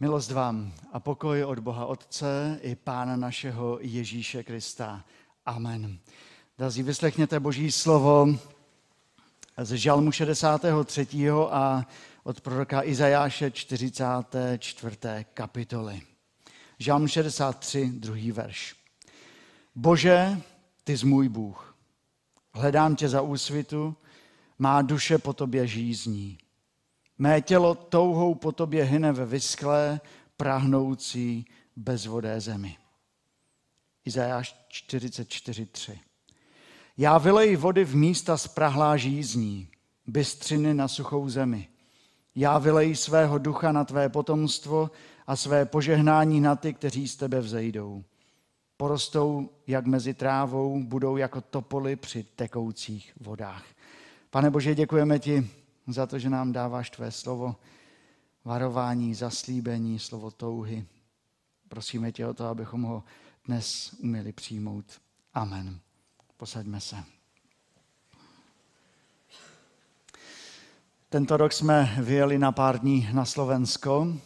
Milost vám a pokoj od Boha Otce i Pána našeho Ježíše Krista. Amen. Dazí, vyslechněte Boží slovo z Žalmu 63. a od proroka Izajáše 44. kapitoly. Žalm 63, druhý verš. Bože, ty jsi můj Bůh. Hledám tě za úsvitu, má duše po tobě žízní. Mé tělo touhou po tobě hyne ve vysklé, prahnoucí, bezvodé zemi. Izajáš 44.3. Já vylej vody v místa sprahlá žízní, bystřiny na suchou zemi. Já vylej svého ducha na tvé potomstvo a své požehnání na ty, kteří z tebe vzejdou. Porostou jak mezi trávou, budou jako topoly při tekoucích vodách. Pane Bože, děkujeme ti za to, že nám dáváš tvé slovo, varování, zaslíbení, slovo touhy. Prosíme tě o to, abychom ho dnes uměli přijmout. Amen. Posaďme se. Tento rok jsme vyjeli na pár dní na Slovensko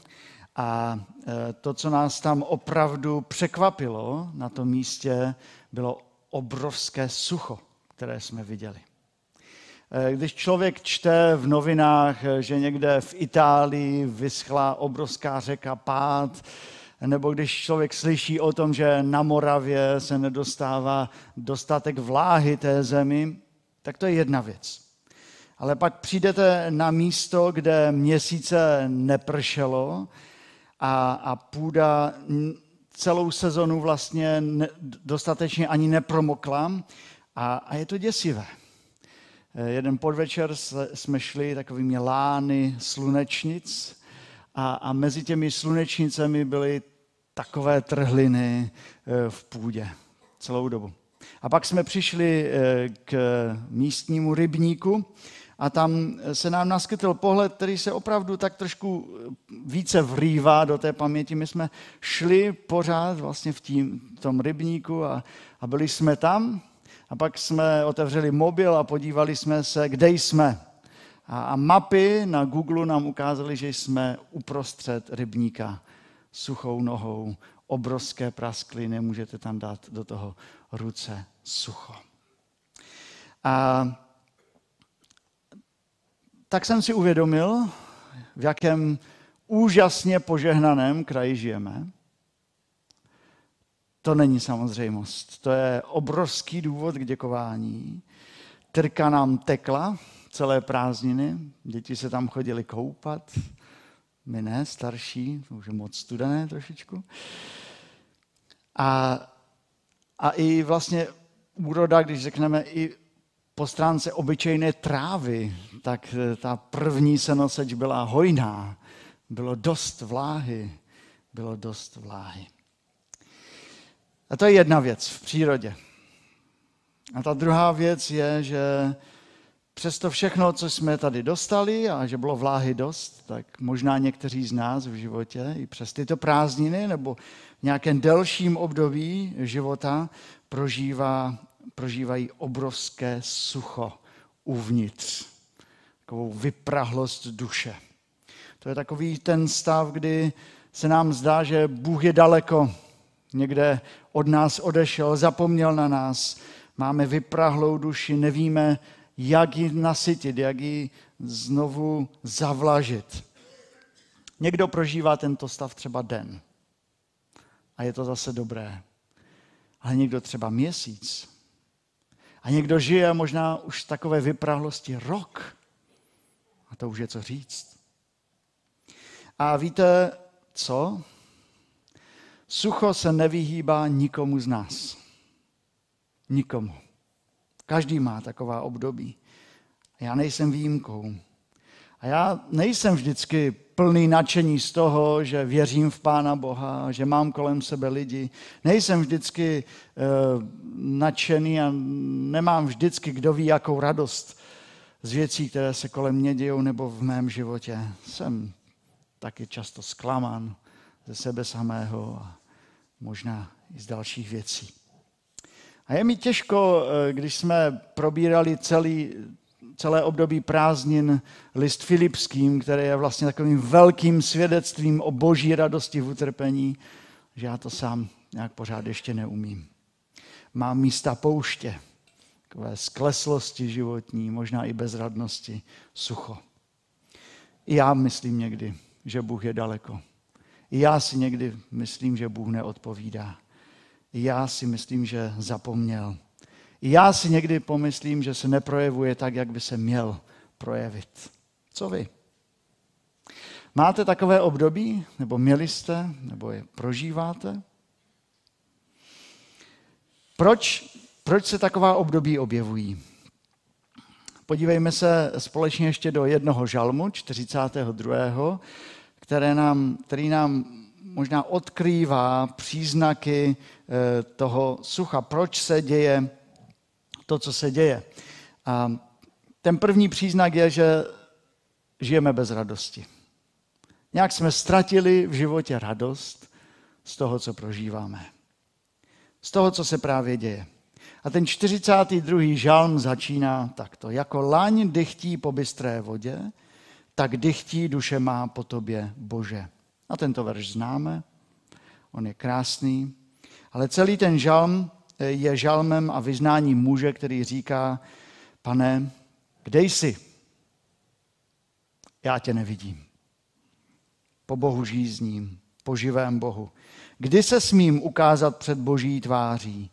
a e, to, co nás tam opravdu překvapilo na tom místě, bylo obrovské sucho, které jsme viděli. E, když člověk čte v novinách, e, že někde v Itálii vyschla obrovská řeka Pád, nebo když člověk slyší o tom, že na Moravě se nedostává dostatek vláhy té zemi, tak to je jedna věc. Ale pak přijdete na místo, kde měsíce nepršelo a, a půda celou sezonu vlastně dostatečně ani nepromokla a, a je to děsivé. Jeden podvečer jsme šli takovými lány slunečnic a, a mezi těmi slunečnicemi byly takové trhliny eh, v půdě celou dobu. A pak jsme přišli eh, k místnímu rybníku a tam se nám naskytl pohled, který se opravdu tak trošku více vrývá do té paměti. My jsme šli pořád vlastně v, tím, v tom rybníku a, a byli jsme tam a pak jsme otevřeli mobil a podívali jsme se, kde jsme. A, mapy na Google nám ukázaly, že jsme uprostřed rybníka suchou nohou, obrovské praskliny, můžete tam dát do toho ruce sucho. A tak jsem si uvědomil, v jakém úžasně požehnaném kraji žijeme. To není samozřejmost. To je obrovský důvod k děkování. Trka nám tekla celé prázdniny, děti se tam chodili koupat, my ne, starší, to už je moc studené trošičku. A, a i vlastně úroda, když řekneme i po stránce obyčejné trávy, tak eh, ta první senoseč byla hojná. Bylo dost vláhy. Bylo dost vláhy. A to je jedna věc v přírodě. A ta druhá věc je, že přesto všechno, co jsme tady dostali a že bylo vláhy dost, tak možná někteří z nás v životě i přes tyto prázdniny nebo v nějakém delším období života prožívá, prožívají obrovské sucho uvnitř, takovou vyprahlost duše. To je takový ten stav, kdy se nám zdá, že Bůh je daleko, někde od nás odešel, zapomněl na nás, máme vyprahlou duši, nevíme, jak ji nasytit, jak ji znovu zavlažit. Někdo prožívá tento stav třeba den a je to zase dobré. Ale někdo třeba měsíc. A někdo žije možná už v takové vyprahlosti rok. A to už je co říct. A víte co? Sucho se nevyhýbá nikomu z nás. Nikomu. Každý má taková období. Já nejsem výjimkou. A já nejsem vždycky plný nadšení z toho, že věřím v Pána Boha, že mám kolem sebe lidi. Nejsem vždycky uh, nadšený a nemám vždycky, kdo ví, jakou radost z věcí, které se kolem mě dějou nebo v mém životě. Jsem taky často zklamán ze sebe samého a možná i z dalších věcí. A je mi těžko, eh, když jsme probírali celý, celé období prázdnin list Filipským, který je vlastně takovým velkým svědectvím o boží radosti v utrpení, že já to sám nějak pořád ještě neumím. Mám místa pouště, takové skleslosti životní, možná i bezradnosti, sucho. I já myslím někdy, že Bůh je daleko. Já si někdy myslím, že Bůh neodpovídá. Já si myslím, že zapomněl. Já si někdy pomyslím, že se neprojevuje tak, jak by se měl projevit. Co vy? Máte takové období, nebo měli jste, nebo je prožíváte? Proč, proč se taková období objevují? Podívejme se společně ještě do jednoho žalmu, 42., které nám, který nám možná odkrývá příznaky eh, toho sucha. Proč se děje to, co se děje? A ten první příznak je, že žijeme bez radosti. Nějak jsme ztratili v životě radost z toho, co prožíváme. Z toho, co se právě děje. A ten 42. žalm začíná takto. Jako laň dychtí po bystré vodě, tak dychtí duše má po tobě, Bože. A tento verš známe, on je krásný, ale celý ten žalm je žalmem a vyznáním muže, který říká, pane, kde jsi? Já tě nevidím. Po Bohu žízním, po živém Bohu. Kdy se smím ukázat před Boží tváří?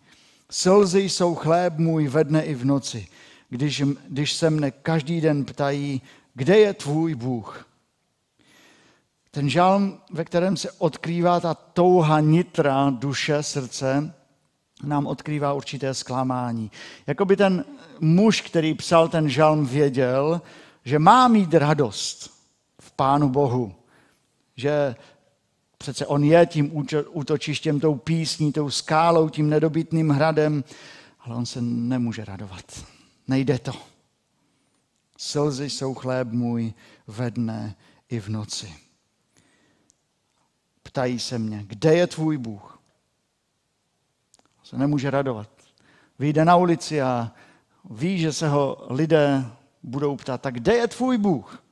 Slzy jsou chléb můj ve dne i v noci, když, když se mne každý den ptají, kde je tvůj Bůh? Ten žalm, ve kterém se odkrývá ta touha nitra, duše, srdce, nám odkrývá určité zklamání. Jakoby ten muž, který psal ten žalm, věděl, že má mít radost v Pánu Bohu. Že přece on je tím útočištěm, tou písní, tou skálou, tím nedobytným hradem, ale on se nemůže radovat. Nejde to. Slzy jsou chléb můj ve dne i v noci. Ptají se mě, kde je tvůj Bůh? Se nemůže radovat. Vyjde na ulici a ví, že se ho lidé budou ptát, tak kde je tvůj Bůh?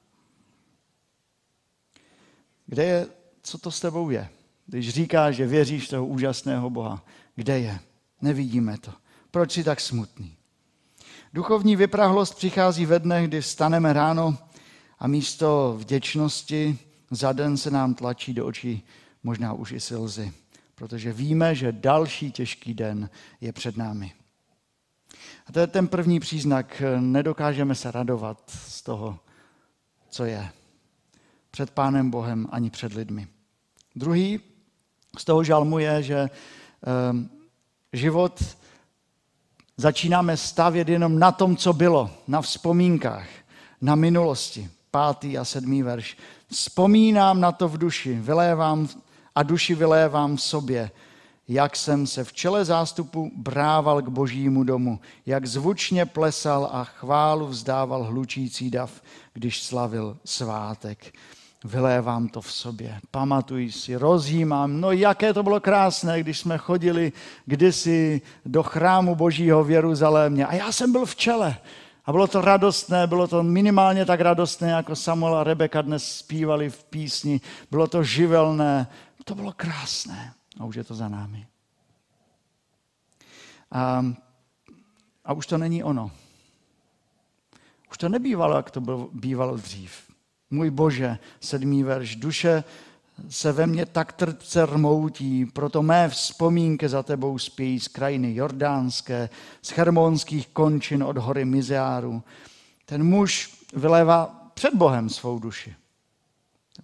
Kde je, co to s tebou je? Když říkáš, že věříš toho úžasného Boha, kde je? Nevidíme to. Proč jsi tak smutný? Duchovní vyprahlost přichází ve dnech, kdy vstaneme ráno a místo vděčnosti za den se nám tlačí do očí možná už i slzy, protože víme, že další těžký den je před námi. A to je ten první příznak. Nedokážeme se radovat z toho, co je. Před Pánem Bohem ani před lidmi. Druhý z toho žalmu je, že um, život začínáme stavět jenom na tom, co bylo, na vzpomínkách, na minulosti. Pátý a sedmý verš. Vzpomínám na to v duši, vylévám a duši vylévám v sobě, jak jsem se v čele zástupu brával k božímu domu, jak zvučně plesal a chválu vzdával hlučící dav, když slavil svátek vylévám to v sobě. Pamatuj si, rozjímám. No jaké to bylo krásné, když jsme chodili kdysi do chrámu Božího v Jeruzalémě. A já jsem byl v čele. A bylo to radostné, bylo to minimálně tak radostné, jako Samuel a Rebeka dnes zpívali v písni. Bylo to živelné, to bylo krásné. A už je to za námi. A, a už to není ono. Už to nebývalo, jak to bylo, bývalo dřív. Můj Bože, sedmý verš, duše se ve mně tak trpce rmoutí, proto mé vzpomínky za tebou spějí z krajiny jordánské, z hermonských končin od hory Mizeáru. Ten muž vylévá před Bohem svou duši.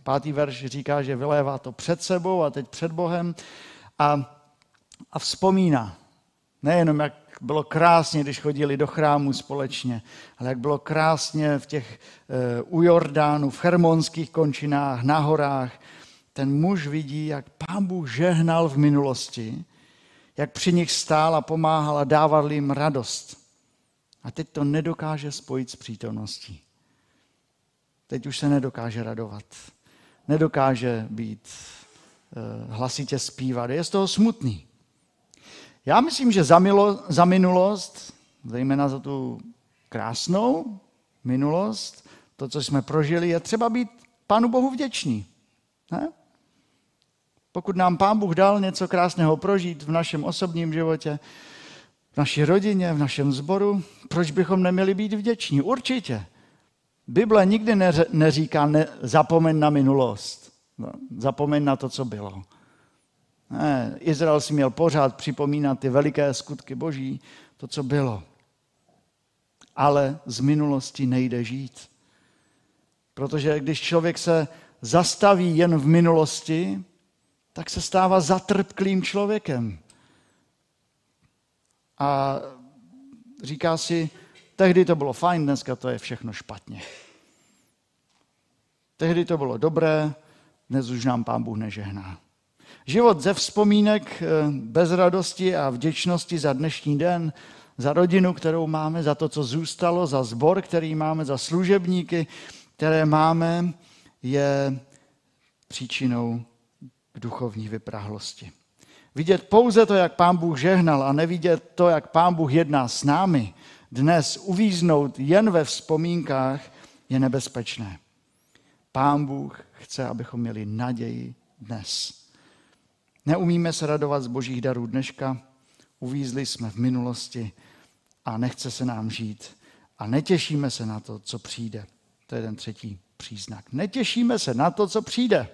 Pátý verš říká, že vylévá to před sebou a teď před Bohem a, a vzpomíná. Nejenom, jak bylo krásně, když chodili do chrámu společně, ale jak bylo krásně v těch eh, u Jordánu, v hermonských končinách, na horách. Ten muž vidí, jak pán Bůh žehnal v minulosti, jak při nich stál a pomáhal a dával jim radost. A teď to nedokáže spojit s přítomností. Teď už se nedokáže radovat. Nedokáže být eh, hlasitě zpívat. Je z toho smutný. Já myslím, že za, milo, za minulost, zejména za tu krásnou, minulost, to, co jsme prožili, je třeba být Pánu Bohu vděčný. Ne? Pokud nám Pán Bůh dal něco krásného prožít v našem osobním životě, v naší rodině, v našem sboru, proč bychom neměli být vděční? Určitě. Bible nikdy neříká, ne, zapomeň na minulost. No, zapomeň na to, co bylo. Ne, Izrael si měl pořád připomínat ty veliké skutky boží, to, co bylo. Ale z minulosti nejde žít. Protože když člověk se zastaví jen v minulosti, tak se stává zatrpklým člověkem. A říká si, tehdy to bylo fajn, dneska to je všechno špatně. Tehdy to bylo dobré, dnes už nám pán Bůh nežehná. Život ze vzpomínek eh, bez radosti a vděčnosti za dnešní den, za rodinu, kterou máme, za to, co zůstalo, za zbor, který máme, za služebníky, které máme, je příčinou duchovní vyprahlosti. Vidět pouze to, jak pán Bůh žehnal a nevidět to, jak pán Bůh jedná s námi, dnes uvíznout jen ve vzpomínkách, je nebezpečné. Pán Bůh chce, abychom měli naději dnes. Neumíme se radovat z božích darů dneška, uvízli jsme v minulosti a nechce se nám žít a netěšíme se na to, co přijde. To je ten třetí příznak. Netěšíme se na to, co přijde.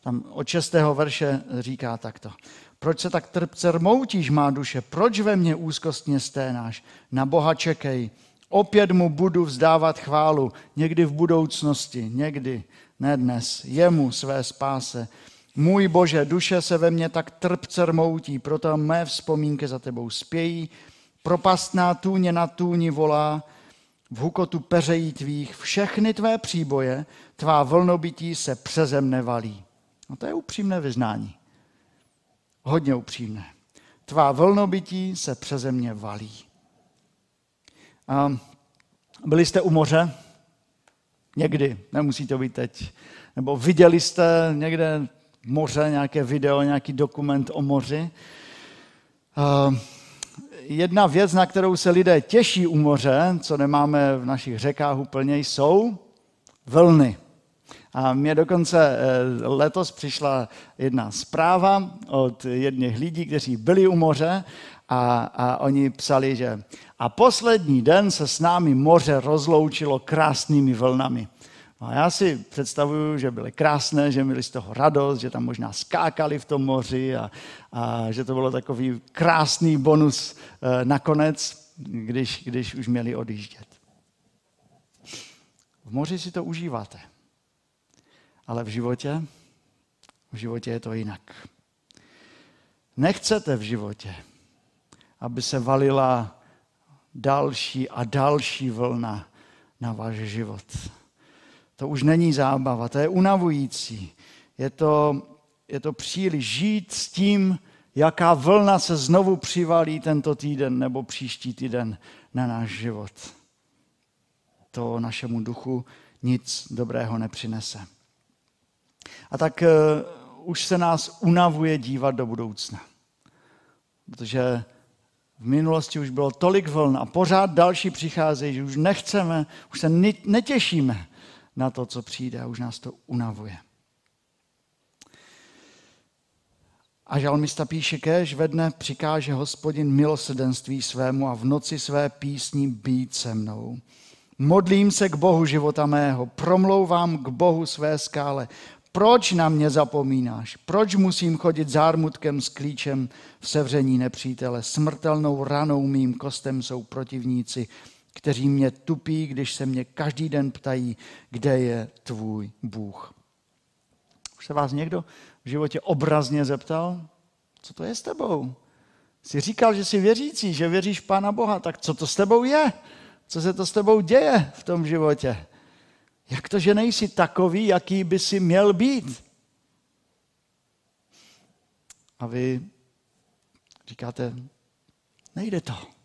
Tam od šestého verše říká takto. Proč se tak trpce rmoutíš, má duše? Proč ve mně úzkostně sténáš? Na Boha čekej. Opět mu budu vzdávat chválu. Někdy v budoucnosti, někdy, ne dnes. Jemu své spáse. Můj Bože, duše se ve mně tak trpce rmoutí, proto mé vzpomínky za tebou spějí. Propastná tůně na tůni volá, v hukotu peřejí tvých, všechny tvé příboje, tvá vlnobytí se přeze mne valí. No to je upřímné vyznání. Hodně upřímné. Tvá vlnobytí se přeze mě valí. A byli jste u moře? Někdy, nemusí to být teď. Nebo viděli jste někde moře, nějaké video, nějaký dokument o moři? A jedna věc, na kterou se lidé těší u moře, co nemáme v našich řekách úplně, jsou vlny. A mě dokonce eh, letos přišla jedna zpráva od jedných lidí, kteří byli u moře a, a oni psali, že a poslední den se s námi moře rozloučilo krásnými vlnami. A já si představuju, že byly krásné, že měli z toho radost, že tam možná skákali v tom moři a, a že to bylo takový krásný bonus e, nakonec, když, když už měli odjíždět. V moři si to užíváte, ale v životě, v životě je to jinak. Nechcete v životě, aby se valila další a další vlna na váš život to už není zábava, to je unavující. Je to, je to příliš žít s tím, jaká vlna se znovu přivalí tento týden nebo příští týden na náš život. To našemu duchu nic dobrého nepřinese. A tak uh, už se nás unavuje dívat do budoucna. Protože v minulosti už bylo tolik vln a pořád další přicházejí, že už nechceme, už se netěšíme na to, co přijde a už nás to unavuje. A žalmista píše, kež ve dne přikáže hospodin milosedenství svému a v noci své písní být se mnou. Modlím se k Bohu života mého, promlouvám k Bohu své skále. Proč na mě zapomínáš? Proč musím chodit zármutkem s klíčem v sevření nepřítele? Smrtelnou ranou mým kostem jsou protivníci kteří mě tupí, když se mě každý den ptají, kde je tvůj Bůh. Už se vás někdo v životě obrazně zeptal, co to je s tebou? Jsi říkal, že jsi věřící, že věříš Pána Boha, tak co to s tebou je? Co se to s tebou děje v tom životě? Jak to, že nejsi takový, jaký by si měl být? A vy říkáte, nejde to.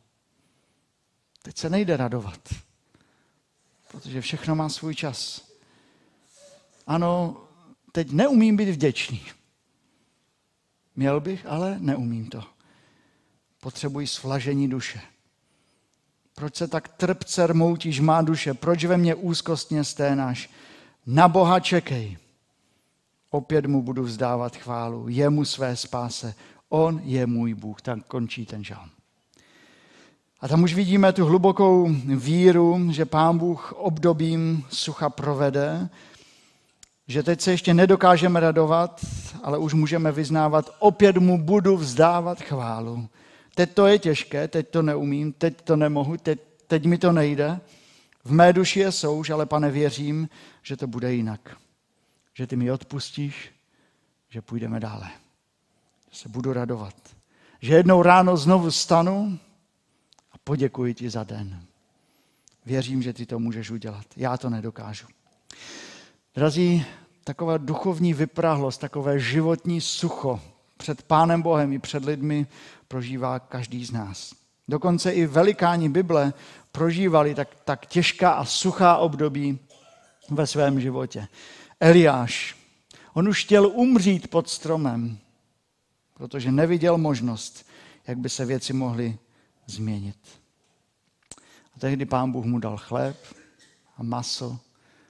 Teď se nejde radovat, protože všechno má svůj čas. Ano, teď neumím být vděčný. Měl bych, ale neumím to. Potřebuji svlažení duše. Proč se tak trpce rmoutíš, má duše? Proč ve mně úzkostně sténáš? Na Boha čekej. Opět mu budu vzdávat chválu, jemu své spáse. On je můj Bůh. Tak končí ten žalm. A tam už vidíme tu hlubokou víru, že Pán Bůh obdobím sucha provede, že teď se ještě nedokážeme radovat, ale už můžeme vyznávat, opět mu budu vzdávat chválu. Teď to je těžké, teď to neumím, teď to nemohu, teď, teď mi to nejde. V mé duši je souž, ale pane, věřím, že to bude jinak. Že ty mi odpustíš, že půjdeme dále. Že se budu radovat. Že jednou ráno znovu stanu poděkuji ti za den. Věřím, že ty to můžeš udělat. Já to nedokážu. Drazí, taková duchovní vyprahlost, takové životní sucho před Pánem Bohem i před lidmi prožívá každý z nás. Dokonce i velikáni Bible prožívali tak, tak těžká a suchá období ve svém životě. Eliáš, on už chtěl umřít pod stromem, protože neviděl možnost, jak by se věci mohly změnit. A tehdy pán Bůh mu dal chléb a maso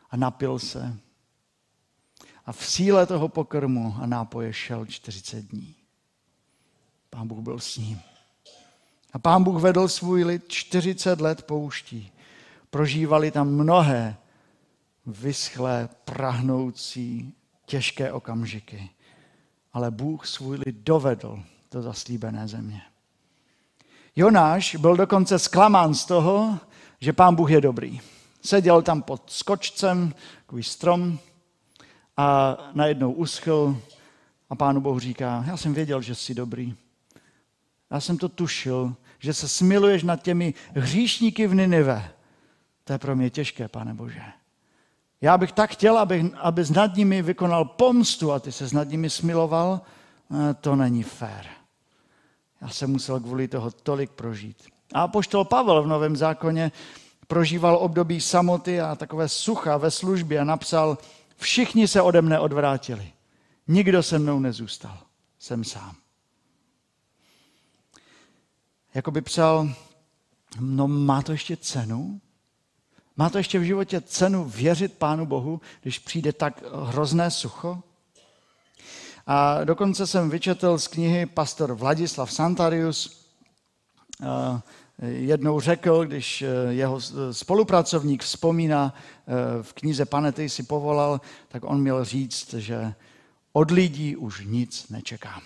a napil se a v síle toho pokrmu a nápoje šel 40 dní. Pán Bůh byl s ním. A pán Bůh vedl svůj lid 40 let pouští. Prožívali tam mnohé vyschlé, prahnoucí, těžké okamžiky. Ale Bůh svůj lid dovedl do zaslíbené země. Jonáš byl dokonce zklamán z toho, že pán Bůh je dobrý. Seděl tam pod skočcem, takový strom, a najednou uschl a pánu Bohu říká, já jsem věděl, že jsi dobrý. Já jsem to tušil, že se smiluješ nad těmi hříšníky v Ninive. To je pro mě těžké, pane Bože. Já bych tak chtěl, aby, aby nad nimi vykonal pomstu a ty se nad nimi smiloval. Eh, to není fér. Já jsem musel kvůli toho tolik prožít. A poštol Pavel v Novém zákoně prožíval období samoty a takové sucha ve službě a napsal, Všichni se ode mne odvrátili. Nikdo se mnou nezůstal. Jsem sám. Jako by psal, no má to ještě cenu? Má to ještě v životě cenu věřit Pánu Bohu, když přijde tak hrozné sucho? A dokonce jsem vyčetl z knihy pastor Vladislav Santarius, jednou řekl, když eh, jeho spolupracovník vzpomíná eh, v knize Pane, ty si povolal, tak on měl říct, že od lidí už nic nečekám.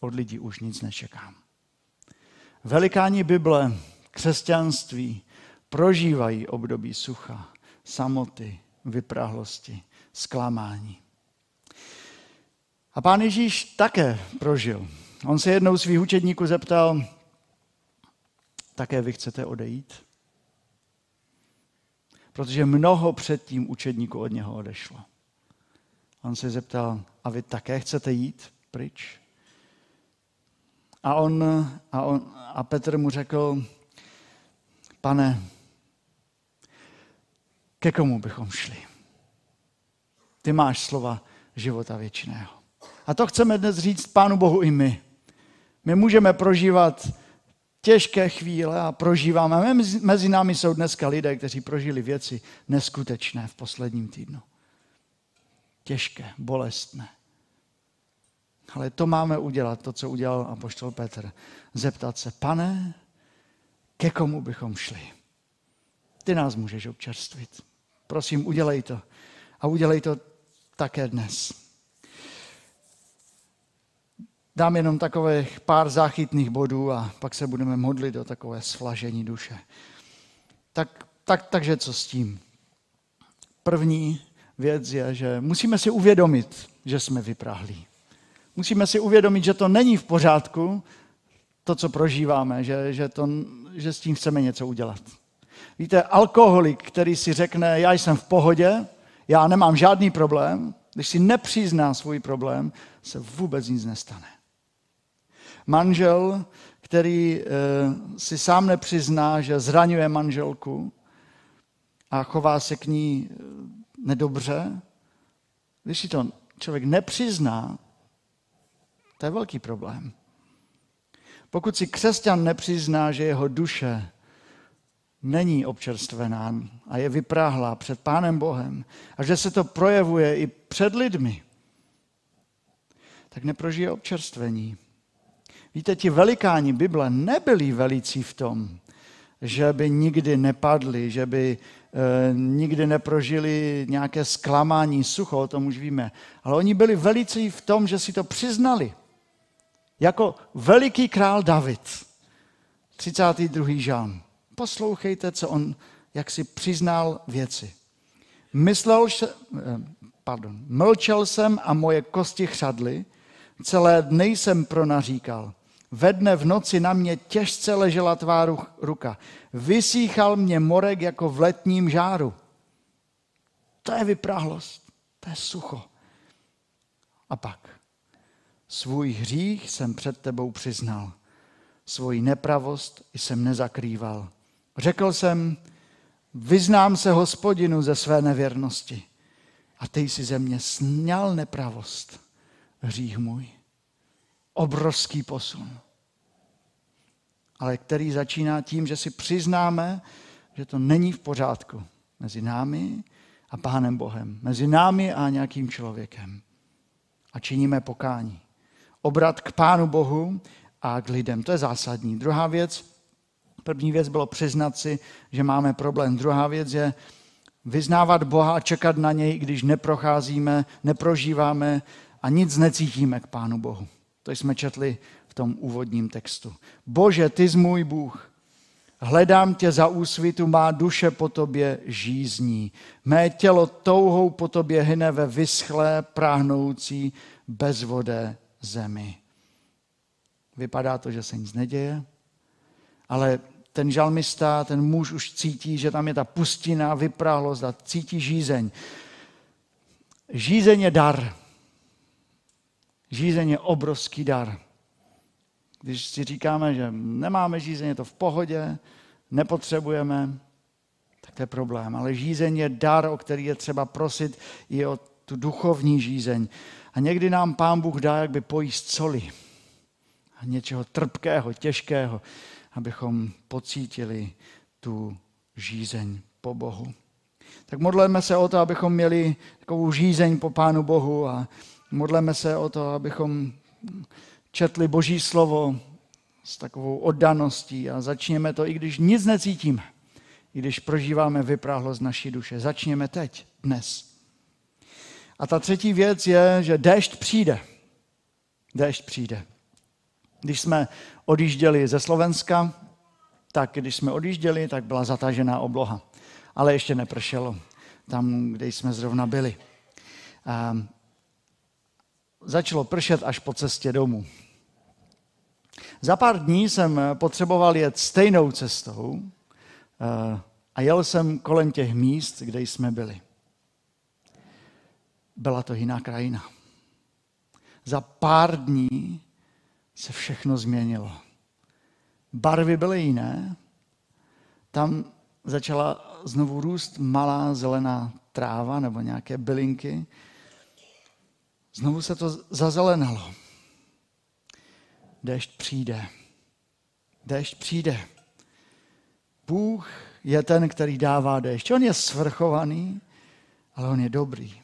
Od lidí už nic nečekám. Velikáni Bible, křesťanství prožívají období sucha, samoty, vyprahlosti, zklamání. A pán Ježíš také prožil. On se jednou svých učedníků zeptal, také vy chcete odejít? Protože mnoho předtím učedníků od něho odešlo. On se zeptal, a vy také chcete jít pryč? A, on, a, on, a Petr mu řekl, pane, ke komu bychom šli? Ty máš slova života věčného. A to chceme dnes říct Pánu Bohu i my. My můžeme prožívat těžké chvíle a prožíváme. Mezi námi jsou dneska lidé, kteří prožili věci neskutečné v posledním týdnu. Těžké, bolestné. Ale to máme udělat, to, co udělal apoštol Petr. Zeptat se, pane, ke komu bychom šli? Ty nás můžeš občerstvit. Prosím, udělej to. A udělej to také dnes. Dám jenom takových pár záchytných bodů a pak se budeme modlit o takové svlažení duše. Tak, tak, takže co s tím? První věc je, že musíme si uvědomit, že jsme vyprahlí. Musíme si uvědomit, že to není v pořádku, to, co prožíváme, že, že, to, že s tím chceme něco udělat. Víte, alkoholik, který si řekne, já jsem v pohodě, já nemám žádný problém, když si nepřizná svůj problém, se vůbec nic nestane manžel, který eh, si sám nepřizná, že zraňuje manželku a chová se k ní eh, nedobře, když si to člověk nepřizná, to je velký problém. Pokud si křesťan nepřizná, že jeho duše není občerstvená a je vypráhlá před Pánem Bohem a že se to projevuje i před lidmi, tak neprožije občerstvení. Víte, ti velikáni Bible nebyli velicí v tom, že by nikdy nepadli, že by e, nikdy neprožili nějaké zklamání, sucho, o tom už víme. Ale oni byli velicí v tom, že si to přiznali. Jako veliký král David, 32. žán. Poslouchejte, co on, jak si přiznal věci. Myslel, eh, pardon, mlčel jsem a moje kosti chřadly, celé dny jsem pronaříkal. Ve dne v noci na mě těžce ležela tvá ruka. Vysíchal mě morek jako v letním žáru. To je vyprahlost, to je sucho. A pak, svůj hřích jsem před tebou přiznal, svoji nepravost jsem nezakrýval. Řekl jsem, vyznám se hospodinu ze své nevěrnosti. A ty jsi ze mě sněl nepravost, hřích můj. Obrovský posun. Ale který začíná tím, že si přiznáme, že to není v pořádku mezi námi a Pánem Bohem, mezi námi a nějakým člověkem. A činíme pokání. Obrat k Pánu Bohu a k lidem. To je zásadní. Druhá věc, První věc bylo přiznat si, že máme problém. Druhá věc je vyznávat Boha a čekat na něj, když neprocházíme, neprožíváme a nic necítíme k Pánu Bohu. To jsme četli v tom úvodním textu. Bože, ty jsi můj Bůh. Hledám tě za úsvitu, má duše po tobě žízní. Mé tělo touhou po tobě hyne ve vyschlé, práhnoucí, bezvodé zemi. Vypadá to, že se nic neděje, ale ten žalmista, ten muž už cítí, že tam je ta pustina, vypráhlost a cítí žízeň. Žízeň je dar. Žízeň je obrovský dar. Když si říkáme, že nemáme žízeň, je to v pohodě, nepotřebujeme, tak to je problém. Ale žízeň je dar, o který je třeba prosit i o tu duchovní žízeň. A někdy nám Pán Bůh dá, jak by pojíst soli. A něčeho trpkého, těžkého abychom pocítili tu žízeň po Bohu. Tak modleme se o to, abychom měli takovou žízeň po Pánu Bohu a modleme se o to, abychom četli Boží slovo s takovou oddaností a začněme to, i když nic necítíme, i když prožíváme vypráhlost naší duše. Začněme teď, dnes. A ta třetí věc je, že déšť přijde. Déšť přijde. Když jsme odjížděli ze Slovenska, tak když jsme odjížděli, tak byla zatažená obloha. Ale ještě nepršelo tam, kde jsme zrovna byli. A začalo pršet až po cestě domů. Za pár dní jsem potřeboval jet stejnou cestou eh, a jel jsem kolem těch míst, kde jsme byli. Byla to jiná krajina. Za pár dní se všechno změnilo. Barvy byly jiné. Tam začala znovu růst malá zelená tráva nebo nějaké bylinky. Znovu se to zazelenalo. Déšť přijde. Déšť přijde. Bůh je ten, který dává déšť. On je svrchovaný, ale on je dobrý.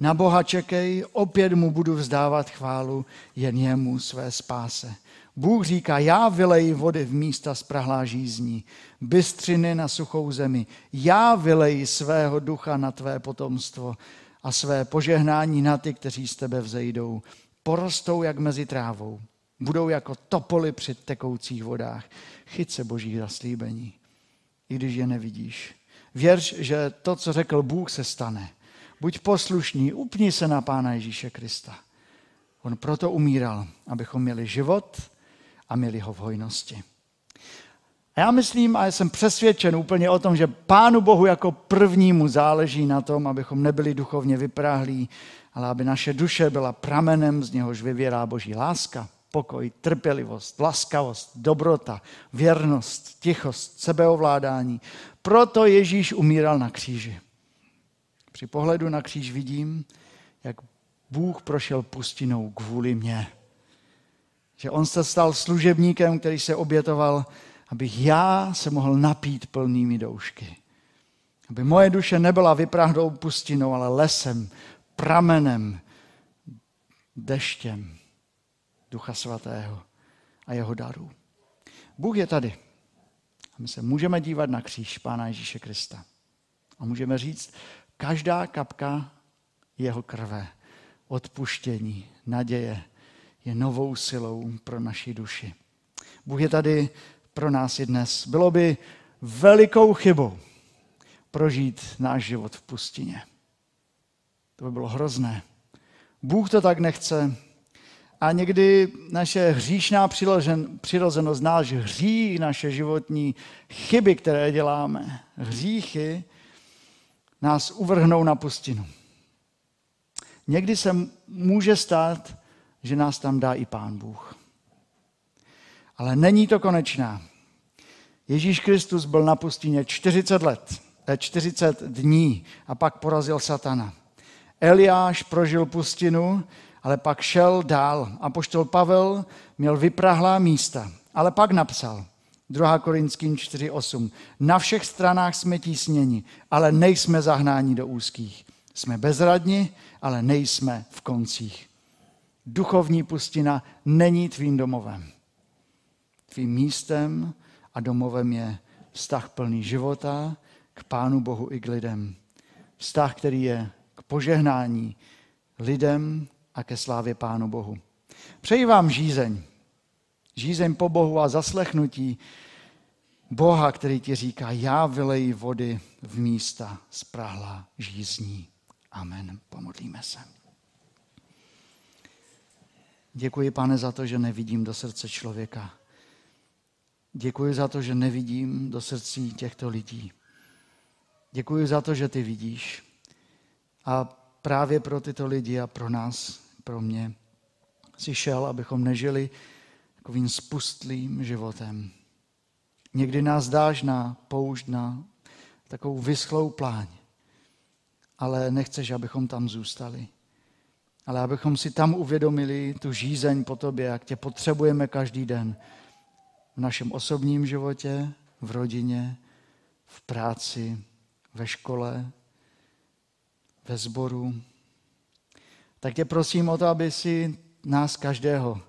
Na Boha čekej, opět mu budu vzdávat chválu, jen jemu své spáse. Bůh říká, já vyleji vody v místa z prahlá žízní, bystřiny na suchou zemi. Já vyleji svého ducha na tvé potomstvo a své požehnání na ty, kteří z tebe vzejdou. Porostou jak mezi trávou. Budou jako topoly při tekoucích vodách. Chyť se boží zaslíbení, i když je nevidíš. Věř, že to, co řekl Bůh, se stane. Buď poslušný, upni se na Pána Ježíše Krista. On proto umíral, abychom měli život a měli ho v hojnosti. A já myslím a jsem přesvědčen úplně o tom, že Pánu Bohu jako prvnímu záleží na tom, abychom nebyli duchovně vypráhlí, ale aby naše duše byla pramenem, z něhož vyvěrá Boží láska, pokoj, trpělivost, laskavost, dobrota, věrnost, tichost, sebeovládání. Proto Ježíš umíral na kříži. Při pohledu na kříž vidím, jak Bůh prošel pustinou kvůli mně. Že on se stal služebníkem, který se obětoval abych já se mohl napít plnými doušky. Aby moje duše nebyla vypráhdou pustinou, ale lesem, pramenem, deštěm Ducha Svatého a jeho darů. Bůh je tady. A my se můžeme dívat na kříž Pána Ježíše Krista. A můžeme říct, každá kapka jeho krve, odpuštění, naděje je novou silou pro naši duši. Bůh je tady pro nás i dnes. Bylo by velikou chybou prožít náš život v pustině. To by bylo hrozné. Bůh to tak nechce. A někdy naše hříšná přirozenost, náš hřích, naše životní chyby, které děláme, hříchy, nás uvrhnou na pustinu. Někdy se může stát, že nás tam dá i Pán Bůh. Ale není to konečná. Ježíš Kristus byl na pustině 40 let, 40 eh, dní a pak porazil satana. Eliáš prožil pustinu, ale pak šel dál. A poštol Pavel měl vyprahlá místa, ale pak napsal, 2. Korinským 4.8. Na všech stranách jsme tísněni, ale nejsme zahnáni do úzkých. Jsme bezradni, ale nejsme v koncích. Duchovní pustina není tvým domovem. Tvým místem a domovem je vztah plný života k Pánu Bohu i k lidem. Vztah, který je k požehnání lidem a ke slávě Pánu Bohu. Přeji vám žízeň. Žízeň po Bohu a zaslechnutí Boha, který ti říká, já vyleji vody v místa zprahla žízní. Amen. Pomodlíme se. Děkuji, pane, za to, že nevidím do srdce člověka. Děkuji za to, že nevidím do srdcí těchto lidí. Děkuji za to, že ty vidíš. A právě pro tyto lidi a pro nás, pro mě, si šel, abychom nežili takovým spustlým životem. Někdy nás dáš na poušť, na takovou vyschlou pláň, ale nechceš, abychom tam zůstali. Ale abychom si tam uvědomili tu žízeň po tobě, jak tě potřebujeme každý den v našem osobním životě, v rodině, v práci, ve škole, ve sboru. Tak tě prosím o to, aby si nás každého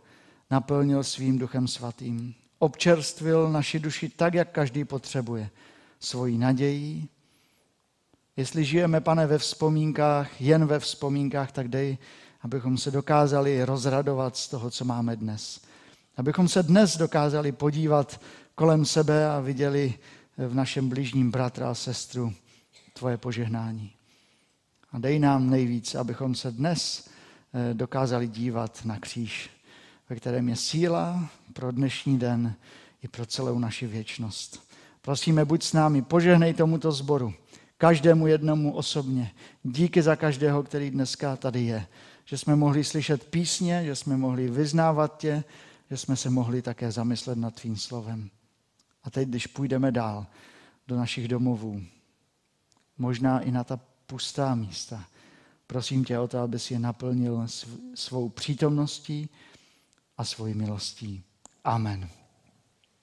naplnil svým duchem svatým. Občerstvil naši duši tak, jak každý potřebuje. Svojí nadějí. Jestli žijeme, pane, ve vzpomínkách, jen ve vzpomínkách, tak dej, abychom se dokázali rozradovat z toho, co máme dnes. Abychom se dnes dokázali podívat kolem sebe a viděli v našem blížním bratra a sestru tvoje požehnání. A dej nám nejvíc, abychom se dnes eh, dokázali dívat na kříž, ve kterém je síla pro dnešní den i pro celou naši věčnost. Prosíme, buď s námi, požehnej tomuto zboru, každému jednomu osobně. Díky za každého, který dneska tady je. Že jsme mohli slyšet písně, že jsme mohli vyznávat tě, že jsme se mohli také zamyslet nad tvým slovem. A teď, když půjdeme dál do našich domovů, možná i na ta pustá místa, prosím tě o to, abys je naplnil svou přítomností a svojí milostí. Amen.